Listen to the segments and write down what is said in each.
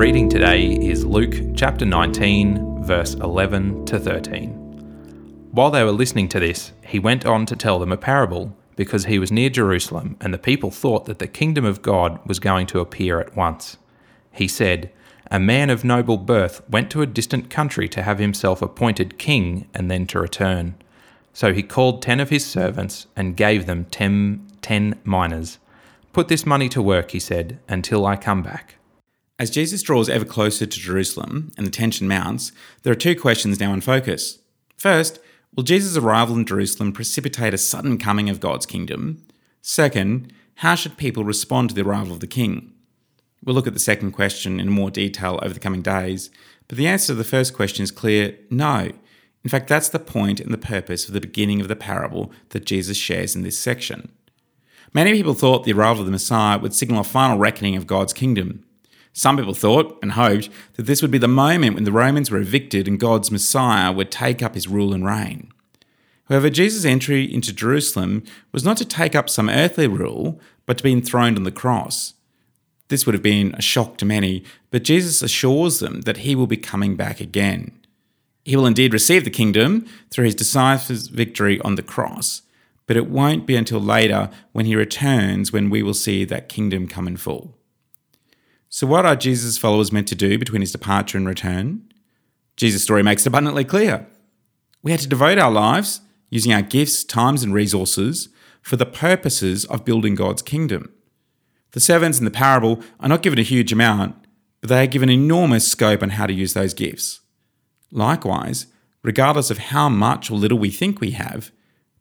reading today is Luke chapter 19, verse 11 to 13. While they were listening to this, he went on to tell them a parable, because he was near Jerusalem, and the people thought that the kingdom of God was going to appear at once. He said, A man of noble birth went to a distant country to have himself appointed king and then to return. So he called ten of his servants and gave them ten, ten minas. Put this money to work, he said, until I come back. As Jesus draws ever closer to Jerusalem and the tension mounts, there are two questions now in focus. First, will Jesus' arrival in Jerusalem precipitate a sudden coming of God's kingdom? Second, how should people respond to the arrival of the king? We'll look at the second question in more detail over the coming days, but the answer to the first question is clear no. In fact, that's the point and the purpose of the beginning of the parable that Jesus shares in this section. Many people thought the arrival of the Messiah would signal a final reckoning of God's kingdom. Some people thought and hoped that this would be the moment when the Romans were evicted and God's Messiah would take up his rule and reign. However, Jesus' entry into Jerusalem was not to take up some earthly rule, but to be enthroned on the cross. This would have been a shock to many, but Jesus assures them that he will be coming back again. He will indeed receive the kingdom through his decisive victory on the cross, but it won't be until later when he returns when we will see that kingdom come in full. So, what are Jesus' followers meant to do between his departure and return? Jesus' story makes it abundantly clear. We are to devote our lives, using our gifts, times, and resources, for the purposes of building God's kingdom. The servants in the parable are not given a huge amount, but they are given enormous scope on how to use those gifts. Likewise, regardless of how much or little we think we have,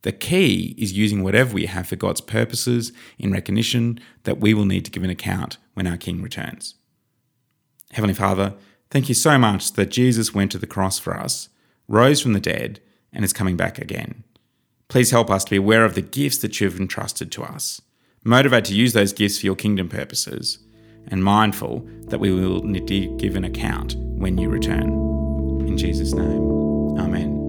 the key is using whatever we have for God's purposes in recognition that we will need to give an account when our King returns. Heavenly Father, thank you so much that Jesus went to the cross for us, rose from the dead, and is coming back again. Please help us to be aware of the gifts that you have entrusted to us, motivated to use those gifts for your kingdom purposes, and mindful that we will need to give an account when you return. In Jesus' name, Amen.